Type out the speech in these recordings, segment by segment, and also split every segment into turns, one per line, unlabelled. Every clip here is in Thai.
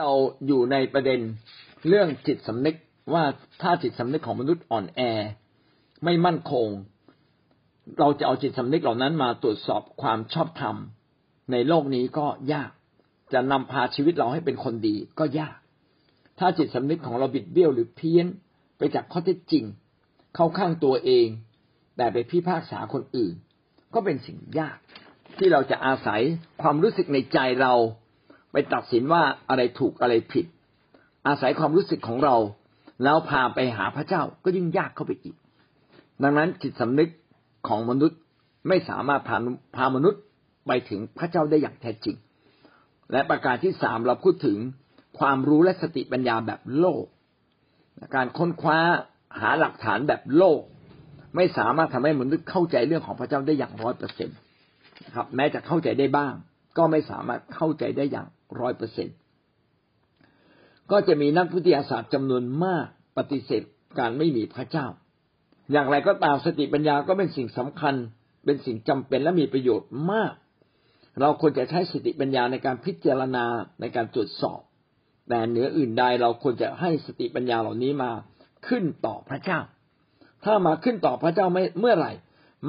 เราอยู่ในประเด็นเรื่องจิตสำนึกว่าถ้าจิตสำนึกของมนุษย์อ่อนแอ ไม่มั่นคง เราจะเอาจิตสำนึกเหล่านั้นมาตรวจสอบความชอบธรรม ในโลกนี้ก็ยาก จะนำพาชีวิตเราให้เป็นคนดีก็ยาก ถ้าจิตสำนึกของเราบิดเบี้ยวหรือเพี้ยนไปจากข้อเท็จจริง เข้าข้างตัวเอง แต่ไปพิพากษาคนอื่น ก็เป็นสิ่งยาก ที่เราจะอาศัยความรู้สึกในใจเรา ไปตัดสินว่าอะไรถูกอะไรผิด อาศัยความรู้สึกของเรา แล้วพาไปหาพระเจ้าก็ยิ่งยากเข้าไปอีก ดังนั้นจิตสำนึกของมนุษย์ไม่สามารถพาพามนุษย์ไปถึงพระเจ้าได้อย่างแท้จริง และประการที่สามเราพูดถึงความรู้และสติปัญญาแบบโลก การค้นคว้าหาหลักฐานแบบโลก ไม่สามารถทำให้มนุษย์เข้าใจเรื่องของพระเจ้าได้อย่างร้อยเปอร์เซ็นต์นะครับ แม้จะเข้าใจได้บ้าง ก็ไม่สามารถเข้าใจได้อย่าง ร้อยเปอร์เซ็นก็จะมีนักวิทยาศาสตร์จำนวนมากปฏิเสธการไม่มีพระเจ้า อย่างไรก็ตามสติปัญญาก็เป็นสิ่งสำคัญ เป็นสิ่งจำเป็นและมีประโยชน์มาก เราควรจะใช้สติปัญญาในการพิจารณาในการตรวจสอบ แต่เหนืออื่นใดเราควรจะให้สติปัญญาเหล่านี้มาขึ้นต่อพระเจ้า ถ้ามาขึ้นต่อพระเจ้าไม่เมื่อไหร่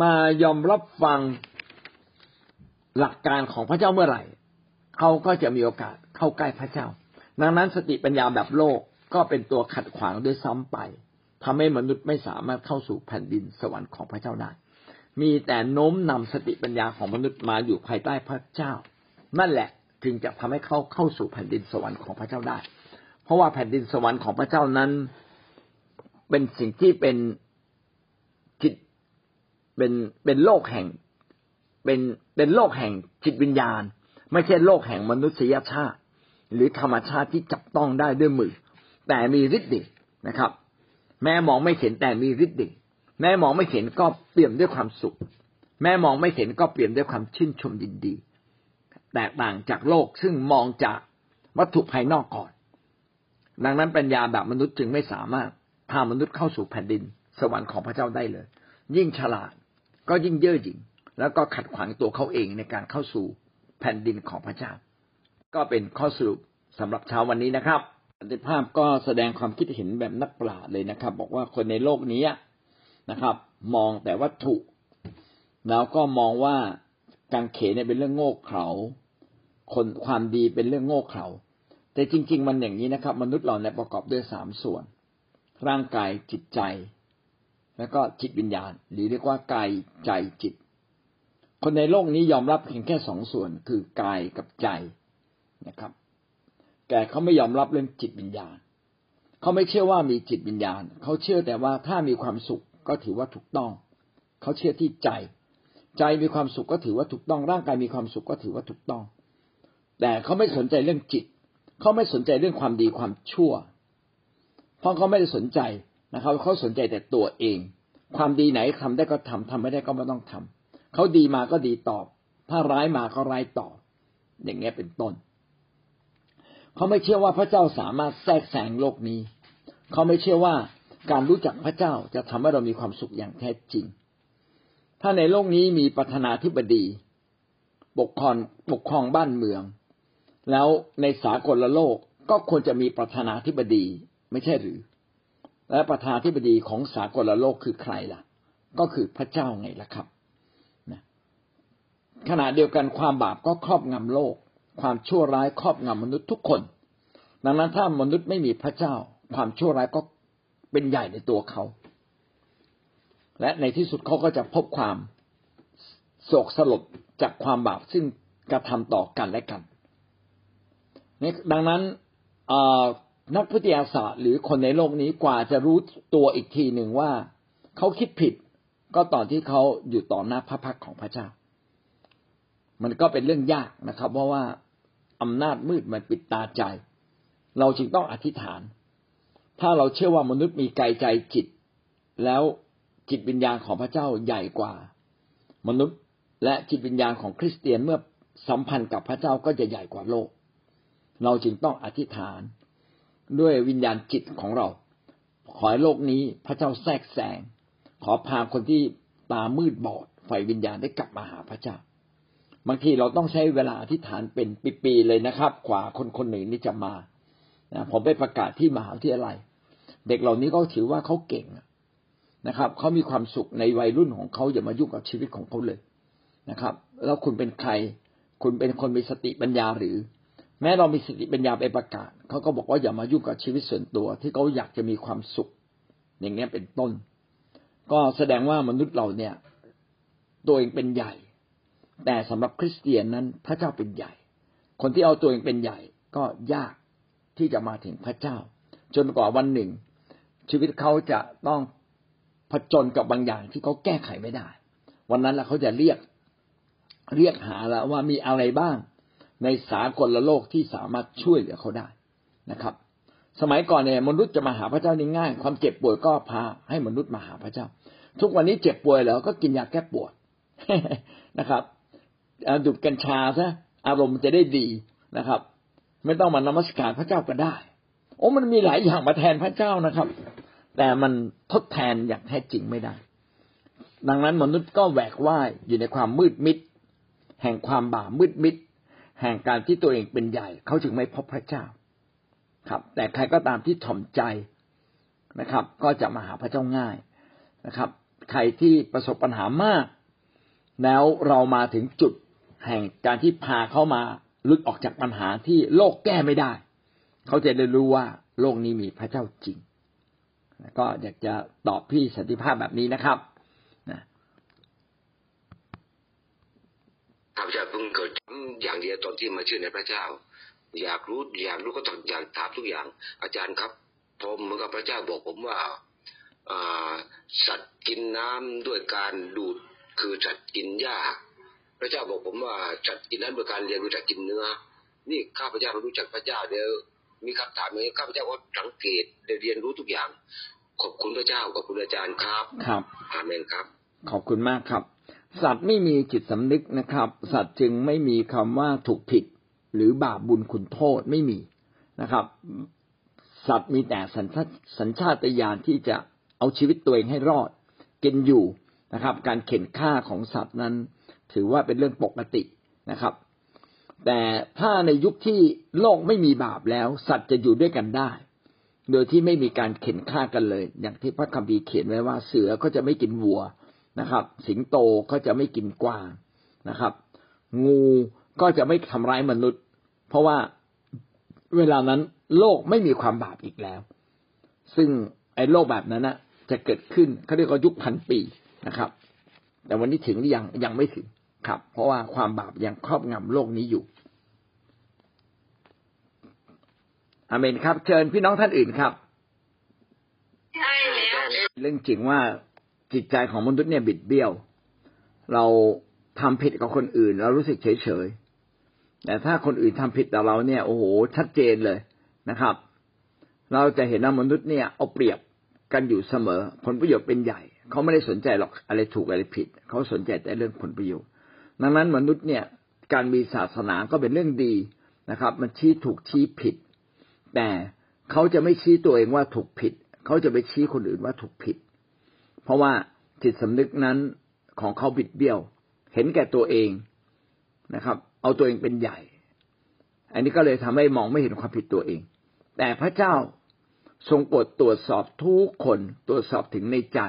มายอมรับฟังหลักการของพระเจ้าเมื่อไหร่ เขาก็จะมีโอกาสเข้าใกล้พระเจ้า ดังนั้นสติปัญญาแบบโลกก็เป็นตัวขัดขวางด้วยซ้ำไปทำให้มนุษย์ไม่สามารถเข้าสู่แผ่นดินสวรรค์ของพระเจ้าได้ มีแต่โน้มนำสติปัญญาของมนุษย์มาอยู่ภายใต้พระเจ้า นั่นแหละจึงจะทำให้เขาเข้าสู่แผ่นดินสวรรค์ของพระเจ้าได้ เพราะว่าแผ่นดินสวรรค์ของพระเจ้านั้น เป็นสิ่งที่เป็นจิตเป็นเป็นโลกแห่ง เป็นเป็นโลกแห่งจิตวิญญาณ ไม่ใช่โลกแห่งมนุษยชาติ หรือธรรมชาติที่จับต้องได้ด้วยมือ แต่มีฤทธิ์เดชนะครับ แม่มองไม่เห็นแต่มีฤทธิ์เดชแม่มองไม่เห็นก็เปลี่ยนด้วยความสุข แม่มองไม่เห็นก็เปลี่ยนด้วยความชื่นชมยินดีแตกต่างจากโลกซึ่งมองจากวัตถุภายนอกก่อน ดังนั้นปัญญาแบบมนุษย์จึงไม่สามารถพามนุษย์เข้าสู่แผ่นดิน สวรรค์ของพระเจ้าได้เลย ยิ่งฉลาดก็ยิ่งเย่อหยิ่งแล้วก็ขัดขวางตัวเขาเองในการเข้าสู่ แผ่นดินของพระเจ้า ก็เป็นข้อสรุปสำหรับเช้าวันนี้นะครับสันติภาพก็แสดงความคิดเห็นแบบนักปราชญ์เลยนะครับ บอกว่าคนในโลกนี้นะครับ มองแต่วัตถุ แล้วก็มองว่าการเขนี่เป็นเรื่องโง่เขลาคนความดีเป็นเรื่องโง่เขลาแต่จริง ๆ มันอย่างนี้นะครับ มนุษย์เราเนี่ยประกอบด้วยสามส่วน ร่างกายจิตใจ แล้วก็จิตวิญญาณ หรือเรียกว่ากายใจจิต คนในโลกนี้ยอมรับเพียงแค่สองส่วนคือกายกับใจนะครับ แต่เขาไม่ยอมรับเรื่องจิตวิญญาณ เขาไม่เชื่อว่ามีจิตวิญญาณ เขาเชื่อแต่ว่าถ้ามีความสุขก็ถือว่าถูกต้อง เขาเชื่อที่ใจ ใจมีความสุขก็ถือว่าถูกต้อง ร่างกายมีความสุขก็ถือว่าถูกต้อง แต่เขาไม่สนใจเรื่องจิต เขาไม่สนใจเรื่องความดีความชั่ว เพราะเขาไม่ได้สนใจนะครับ เขาสนใจแต่ตัวเอง ความดีไหนทำได้ก็ทำทำไม่ได้ก็ไม่ต้องทำ เขาดีมาก็ดีตอบ ถ้าร้ายมาก็ร้ายตอบ อย่างเงี้ยเป็นต้น เขาไม่เชื่อว่าพระเจ้าสามารถแทรกแซงโลกนี้ เขาไม่เชื่อว่าการรู้จักพระเจ้าจะทำให้เรามีความสุขอย่างแท้จริง ถ้าในโลกนี้มีประธานาธิบดี ปกครองปกครองบ้านเมือง แล้วในสากลโลกก็ควรจะมีประธานาธิบดี ไม่ใช่หรือ และประธานาธิบดีของสากลโลกคือใครล่ะ ก็คือพระเจ้าไงล่ะครับ ขณะเดียวกันความบาปก็ครอบงำโลก ความชั่วร้ายครอบงำมนุษย์ทุกคน ดังนั้นถ้ามนุษย์ไม่มีพระเจ้า ความชั่วร้ายก็เป็นใหญ่ในตัวเขา และในที่สุดเขาก็จะพบความโศกสลดจากความบาปซึ่งกระทำต่อกันและกันดังนั้นนักวิทยาศาสตร์หรือคนในโลกนี้กว่าจะรู้ตัวอีกทีหนึ่งว่า เขาคิดผิดก็ตอนที่เขาอยู่ต่อหน้าพระพักของพระเจ้า มันก็เป็นเรื่องยากนะครับ เพราะว่าอำนาจมืดมันปิดตาใจ เราจึงต้องอธิษฐาน ถ้าเราเชื่อว่ามนุษย์มีกายใจจิต แล้วจิตวิญญาณของพระเจ้าใหญ่กว่า มนุษย์และจิตวิญญาณของคริสเตียนเมื่อสัมพันธ์กับพระเจ้าก็จะใหญ่กว่าโลก เราจึงต้องอธิษฐาน ด้วยวิญญาณจิตของเรา ขอให้โลกนี้พระเจ้าแทรกแซงขอพาคนที่ตามืดบอดไฟวิญญาณได้กลับมาหาพระเจ้า บางทีเราต้องใช้เวลาอธิษฐานเป็นปีๆเลยนะครับ กว่าคนคนหนึ่งนี่จะมานะผมไปประกาศที่มหาวิทยาลัย เด็กเหล่านี้ก็ถือว่าเขาเก่งนะครับเขามีความสุขในวัยรุ่นของเขาอย่ามายุ่งกับชีวิตของเขาเลยนะครับ แล้วคุณเป็นใคร คุณเป็นคนมีสติปัญญาหรือ แม้เรามีสติปัญญาไปประกาศเขาก็บอกว่าอย่ามายุ่งกับชีวิตส่วนตัว ที่เขาอยากจะมีความสุข อย่างนี้เป็นต้น ก็แสดงว่ามนุษย์เราเนี่ย ตัวเองเป็นใหญ่ แต่สำหรับคริสเตียนนั้นพระเจ้าเป็นใหญ่ คนที่เอาตัวเองเป็นใหญ่ก็ยากที่จะมาถึงพระเจ้า จนกว่าวันหนึ่ง ชีวิตเขาจะต้องผจญกับบางอย่างที่เขาแก้ไขไม่ได้ วันนั้นแล้วเขาจะเรียกเรียกหาแล้วว่ามีอะไรบ้าง ในสากลโลกที่สามารถช่วยเหลือเขาได้นะครับ สมัยก่อนเนี่ยมนุษย์จะมาหาพระเจ้านี่ง่าย ความเจ็บป่วยก็พาให้มนุษย์มาหาพระเจ้า ทุกวันนี้เจ็บป่วยแล้วก็กินยาแก้ปวดนะครับ ดูดกัญชาซะอารมณ์จะได้ดีนะครับ ไม่ต้องมานมัสการพระเจ้าก็ได้ โอ้มันมีหลายอย่างมาแทนพระเจ้านะครับ แต่มันทดแทนอย่างแท้จริงไม่ได้ ดังนั้นมนุษย์ก็แหวกว่ายอยู่ในความมืดมิด แห่งความบาปมืดมิด แห่งการที่ตัวเองเป็นใหญ่ เขาจึงไม่พบพระเจ้า ครับ แต่ใครก็ตามที่ถ่อมใจนะครับ ก็จะมาหาพระเจ้าง่ายนะครับ ใครที่ประสบปัญหามาก แล้วเรามาถึงจุด แห่งการที่พาเขามาหลุดออกจากปัญหาที่โลกแก้ไม่ได้ เขาจะได้รู้ว่าโลกนี้มีพระเจ้าจริง ก็อยากจะตอบพี่สันติภาพแบบนี้นะครับ
ข้าพเจ้าเพิ่งเกิดอย่างเดียวตอนที่มาเชื่อในพระเจ้า อยากรู้อยากรู้ก็ต้องอยากถามทุกอย่าง อาจารย์ครับผมเหมือนกับพระเจ้าบอกผมว่าสัตว์กินน้ำด้วยการดูดคือสัตว์กินหญ้า พระเจ้าบอกผมว่าสัตว์กินนั้นด้วยการเรียนรู้จักกินเนื้อ นี่ข้าพเจ้ารู้จักพระเจ้าเดี๋ยวมีคำถามนี้ข้าพเจ้าก็สังเกตได้เรียนรู้ทุกอย่าง ขอบคุณพระเจ้าขอบคุณอาจารย์ครับ
ครับ
อาเมนครับ
ขอบคุณมากครับ สัตว์ไม่มีจิตสำนึกนะครับ สัตว์จึงไม่มีคำว่าถูกผิด หรือบาปบุญคุณโทษไม่มีนะครับ สัตว์มีแต่สัญชาตสัญชาตญาณที่จะเอาชีวิตตัวเองให้รอดกินอยู่นะครับ การเข็นฆ่าของสัตว์นั้น ถือว่าเป็นเรื่องปกตินะครับ แต่ถ้าในยุคที่โลกไม่มีบาปแล้ว สัตว์จะอยู่ด้วยกันได้ โดยที่ไม่มีการเข็นฆ่ากันเลย อย่างที่พระคัมภีร์เขียนไว้ว่า เสือก็จะไม่กินวัวนะครับ สิงโตก็จะไม่กินกวางนะครับ งูก็จะไม่ทำร้ายมนุษย์ เพราะว่าเวลานั้นโลกไม่มีความบาปอีกแล้ว ซึ่งไอ้โลกแบบนั้นนะจะเกิดขึ้นเขาเรียกว่ายุคพันปีนะครับ แต่วันนี้ถึงหรือยังยังไม่ถึง ครับ เพราะว่าความบาปยังครอบงำโลกนี้อยู่อเมนครับ เชิญพี่น้องท่านอื่นครับ
ใช่แล้ว
เรื่องจริงว่าจิตใจของมนุษย์เนี่ยบิดเบี้ยว เราทำผิดกับคนอื่น เรารู้สึกเฉยเฉยแต่ถ้าคนอื่นทำผิดต่เราเนี่ยโอ้โหชัดเจนเลยนะครับ เราจะเห็นว่ามนุษย์เนี่ยเอาเปรียบกันอยู่เสมอ ผลประโยชน์เป็นใหญ่ เขาไม่ได้สนใจหรอกอะไรถูกอะไรผิด เขาสนใจแต่เรื่องผลประโยชน์ ดังนั้นมนุษย์เนี่ยการมีศาสนาก็เป็นเรื่องดีนะครับ มันชี้ถูกชี้ผิด แต่เขาจะไม่ชี้ตัวเองว่าถูกผิด เขาจะไปชี้คนอื่นว่าถูกผิด เพราะว่าจิตสำนึกนั้นของเขาบิดเบี้ยว เห็นแก่ตัวเองนะครับ เอาตัวเองเป็นใหญ่ อันนี้ก็เลยทำให้มองไม่เห็นความผิดตัวเอง แต่พระเจ้าทรงโปรดตรวจสอบทุกคนตรวจสอบถึงในใจ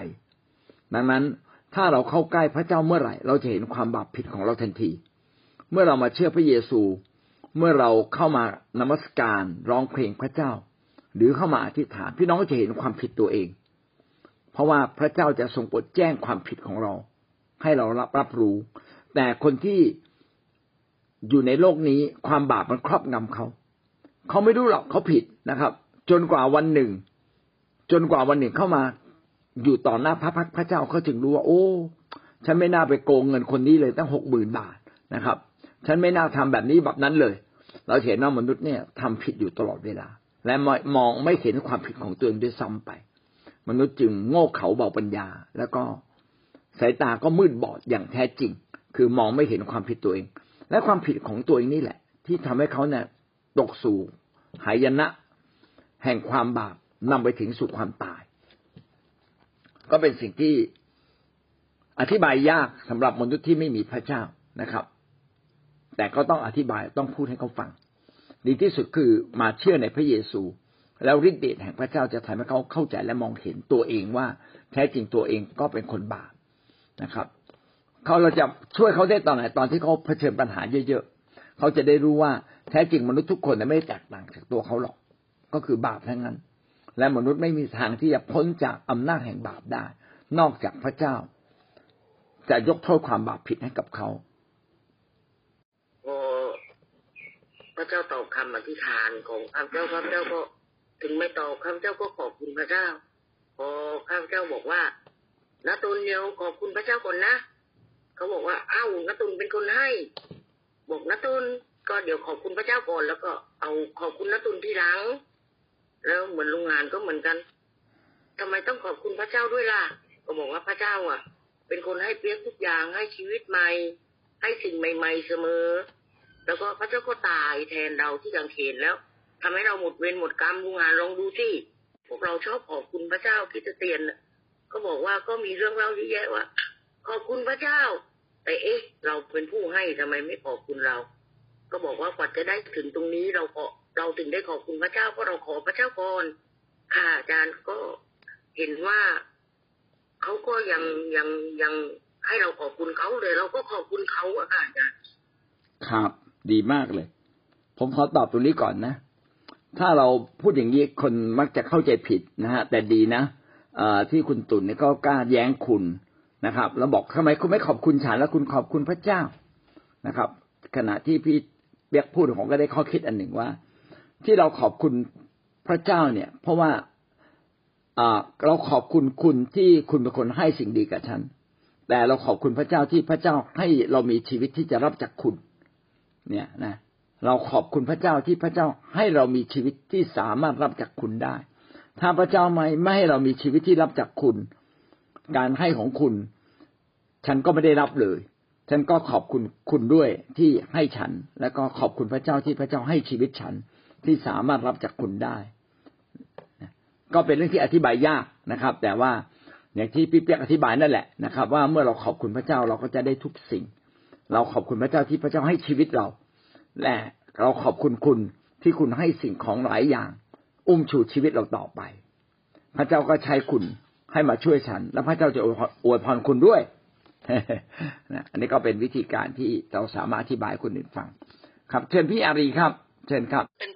ดังนั้น ถ้าเราเข้าใกล้พระเจ้าเมื่อไหร่ เราจะเห็นความบาปผิดของเราทันที เมื่อเรามาเชื่อพระเยซู เมื่อเราเข้ามานมัสการร้องเพลงพระเจ้า หรือเข้ามาอธิษฐานพี่น้องก็จะเห็นความผิดตัวเอง เพราะว่าพระเจ้าจะทรงโปรดแจ้งความผิดของเรา ให้เรารับรับรู้ แต่คนที่อยู่ในโลกนี้ความบาปมันครอบงำเขา เขาไม่รู้หรอกเขาผิดนะครับ จนกว่าวันหนึ่ง จนกว่าวันหนึ่งเข้ามา อยู่ต่อหน้าพระพักพระเจ้าเขาจึงรู้ว่าโอ้ ฉันไม่น่าไปโกงเงินคนนี้เลยตั้งหกหมื่นบาทนะครับ ฉันไม่น่าทำแบบนี้แบบนั้นเลย เราเห็นว่ามนุษย์เนี่ยทำผิดอยู่ตลอดเวลา และมองไม่เห็นความผิดของตัวเองด้วยซ้ำไป มนุษย์จึงโง่เขลาเบาปัญญา แล้วก็สายตาก็มืดบอดอย่างแท้จริง คือมองไม่เห็นความผิดตัวเอง และความผิดของตัวเองนี่แหละ ที่ทำให้เขาเนี่ยตกสู่หายนะ แห่งความบาปนำไปถึงสู่ความตาย ก็เป็นสิ่งที่อธิบายยากสำหรับมนุษย์ที่ไม่มีพระเจ้านะครับ แต่ก็ต้องอธิบายต้องพูดให้เขาฟัง ดีที่สุดคือมาเชื่อในพระเยซู แล้วฤทธิเดชแห่งพระเจ้าจะทำให้เขาเข้าใจและมองเห็นตัวเองว่า แท้จริงตัวเองก็เป็นคนบาปนะครับเขาเราจะช่วยเขาได้ตอนไหนตอนที่เขาเผชิญปัญหาเยอะๆเขาจะได้รู้ว่าแท้จริงมนุษย์ทุกคนไม่แตกต่างจากตัวเขาหรอก ก็คือบาปทั้งนั้น และมนุษย์ไม่มีทางที่จะพ้นจากอำนาจแห่งบาปได้ นอกจากพระเจ้า จะยกโทษความบาปผิดให้กับเขา
พอพระเจ้าตอบคำอธิษฐานของข้าพเจ้าข้าพเจ้าก็ถึงไม่ตอบข้าพเจ้าก็ขอบคุณพระเจ้า พอข้าพเจ้าบอกว่านาตุนเดียวขอบคุณพระเจ้าก่อนนะเขาบอกว่าอ้าวนาตุนเป็นคนให้ บอกนาตุนก็เดี๋ยวขอบคุณพระเจ้าก่อนแล้วก็เอาขอบคุณนาตุนทีหลัง แล้วเหมือนโรงงานก็เหมือนกันทำไมต้องขอบคุณพระเจ้าด้วยล่ะ ก็บอกว่าพระเจ้าอะ เป็นคนให้เปรียกทุกอย่างให้ชีวิตใหม่ ให้สิ่งใหม่ ๆเสมอ แล้วก็พระเจ้าก็ตายแทนเราที่กังเขนแล้วทำให้เราหมดเวรหมดกรรมโรงงานลองดูสิพวกเราชอบขอบคุณพระเจ้าคิดเตียนก็บอกว่าก็มีเรื่องเล่าเยอะแยะว่าขอบคุณพระเจ้า แต่เอ๊ะ เราเป็นผู้ให้ทำไมไม่ขอบคุณเรา ก็บอกว่ากว่าจะได้ถึงตรงนี้เราก็ เราถึงได้ขอบคุณพระเจ้าเพราะเราขอพระเจ้าก่อนค่ะอาจารย์ก็เห็นว่าเขาก็ยังยังยังให้เราขอบคุณเขาเลย เราก็ขอบคุณเขาอะค่ะอาจารย์
ครับ ดีมากเลย ผมขอตอบตรงนี้ก่อนนะ ถ้าเราพูดอย่างนี้คนมักจะเข้าใจผิดนะฮะแต่ดีนะอที่คุณตุ่นเนี่ยก็กล้าแย้งคุณนะครับ แล้วบอกทำไมคุณไม่ขอบคุณฉันแล้วคุณขอบคุณพระเจ้านะครับ ขณะที่พี่เบียกพูดผมก็ได้ข้อคิดอันหนึ่งว่า ที่เราขอบคุณพระเจ้าเนี่ย เพราะว่าเราขอบคุณคุณที่คุณเป็นคนให้สิ่งดีกับฉัน แต่เราขอบคุณพระเจ้าที่พระเจ้าให้เรามีชีวิตที่จะรับจากคุณ เนี่ยนะ เราขอบคุณพระเจ้าที่พระเจ้าให้เรามีชีวิตที่สามารถรับจากคุณได้ ถ้าพระเจ้าไม่ไม่ให้เรามีชีวิตที่รับจากคุณ การให้ของคุณ ฉันก็ไม่ได้รับเลย ฉันก็ขอบคุณคุณด้วยที่ให้ฉัน แล้วก็ขอบคุณพระเจ้าที่พระเจ้าให้ชีวิตฉัน ที่สามารถรับจากคุณได้ ก็เป็นเรื่องที่อธิบายยากนะครับ แต่ว่าอย่างที่พี่เปียกอธิบายนั่นแหละนะครับ ว่าเมื่อเราขอบคุณพระเจ้าเราก็จะได้ทุกสิ่ง เราขอบคุณพระเจ้าที่พระเจ้าให้ชีวิตเรา และเราขอบคุณคุณที่คุณให้สิ่งของหลายอย่าง อุ้มชูชีวิตเราต่อไป พระเจ้าก็ใช้คุณให้มาช่วยฉัน และพระเจ้าจะอวยพรคุณด้วยนะอันนี้ก็เป็นวิธีการที่เราสามารถอธิบายคนอื่นฟัง ครับ เชิญพี่อารีครับ เชิญครับ
เป็น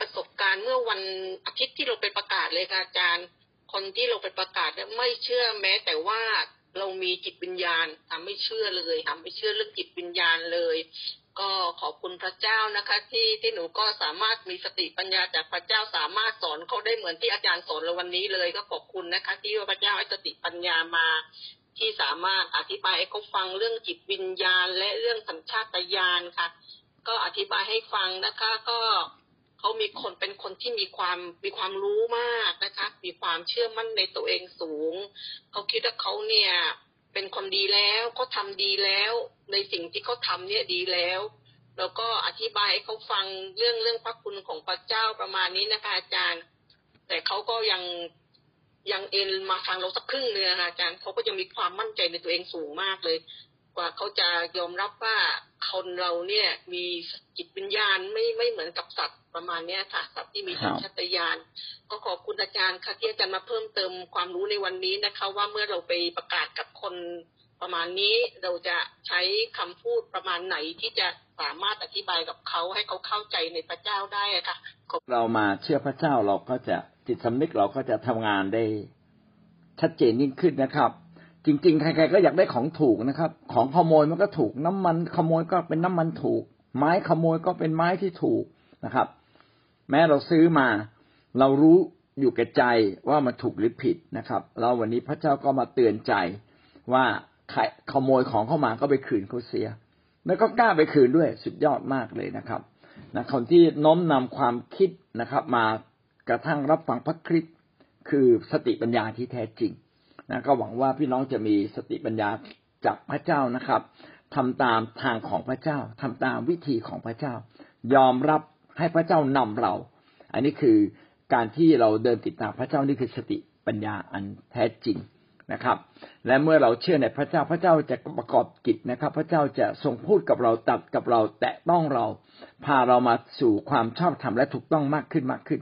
วันอาทิตย์ที่เราไปประกาศเลยค่ะอาจารย์ คนที่เราไปประกาศเนี่ยไม่เชื่อแม้ แต่ว่าเรามีจิตวิญญาณทำไม่เชื่อเลยทำไม่เชื่อเรื่องจิตวิญญาณเลย ก็ขอบคุณพระเจ้านะคะ ที่ที่หนูก็สามารถมีสติปัญญาจากพระเจ้าสามารถสอนเขาได้เหมือนที่อาจารย์สอนเราวันนี้เลย ก็ขอบคุณนะคะ ที่ว่าพระเจ้าให้สติปัญญามาที่สามารถอธิบายให้เขาฟังเรื่องจิตวิญญาณ และเรื่องสัญชาตญาณค่ะ ก็อธิบายให้ฟังนะคะ ก็ เขามีคนเป็นคนที่มีความมีความรู้มากนะคะ มีความเชื่อมั่นในตัวเองสูง เขาคิดว่าเขาเนี่ย เป็นคนดีแล้วเขาทำดีแล้ว ในสิ่งที่เขาทำเนี่ยดีแล้ว แล้วก็อธิบายให้เขาฟังเรื่องเรื่องพระคุณของพระเจ้าประมาณนี้นะคะ อาจารย์ แต่เขาก็ยังยังเอ็นมาฟังเราสักครึ่งเนื้นะคะอาจารย์เขาก็ยังมีความมั่นใจในตัวเองสูงมากเลย กว่าเขาจะยอมรับว่าคนเราเนี่ยมีจิตวิญญาณไม่ไม่เหมือนกับสัตว์ ประมาณเนี้ยค่ะสัตว์ที่มี
ครั
สั
บ
ญชาตญาณก็ขอบคุณอาจารย์ค่ะที่อาจารย์มาเพิ่มเติมความรู้ในวันนี้นะคะ ว่าเมื่อเราไปประกาศกับคนประมาณนี้เราจะใช้คำพูดประมาณไหนที่จะสามารถอธิบายกับเขาให้เขาเข้าใจในพระเจ้าได้อะค่ะขอบ
เรามาเชื่อพระเจ้าเราก็จะจิตสำนึกเราก็จะทำงานได้ ชัดเจนยิ่งขึ้นนะครับ จริง ๆ ใคร ๆ ก็อยากได้ของถูกนะครับ ของขโมยมันก็ถูกน้ำมันขโมยก็เป็นน้ำมันถูก ไม้ขโมยก็เป็นไม้ที่ถูกนะครับ แม้เราซื้อมา เรารู้อยู่แก่ใจว่ามันถูกหรือผิดนะครับแล้ววันนี้พระเจ้าก็มาเตือนใจว่าใครขโมยของเข้ามาก็ไปคืนเขาเสีย แล้วก็กล้าไปคืนด้วยสุดยอดมากเลยนะครับนะคนที่น้อมนำความคิดนะครับ มากระทั่งรับฟังพระคริสต์คือสติปัญญาที่แท้จริงนะก็หวังว่าพี่น้องจะมีสติปัญญาจากพระเจ้านะครับทำตามทางของพระเจ้าทำตามวิธีของพระเจ้า ยอมรับ ให้พระเจ้านำเรา อันนี้คือการที่เราเดินติดตามพระเจ้านี่คือสติปัญญาอันแท้จริงนะครับ และเมื่อเราเชื่อในพระเจ้าพระเจ้าจะประกอบกิจนะครับ พระเจ้าจะทรงพูดกับเราตัดกับเราแตะต้องเรา พาเรามาสู่ความชอบธรรมและถูกต้องมากขึ้นมากขึ้น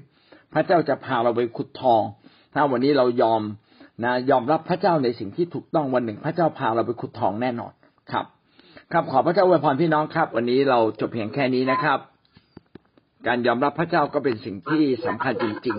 พระเจ้าจะพาเราไปขุดทอง ถ้าวันนี้เรายอมนะยอมรับพระเจ้าในสิ่งที่ถูกต้องวันหนึ่ง พระเจ้าพาเราไปขุดทองแน่นอนครับ ครับขอพระเจ้าอวยพรพี่น้องครับ วันนี้เราจบเพียงแค่นี้นะครับ การยอมรับพระเจ้าก็เป็นสิ่งที่สำคัญจริง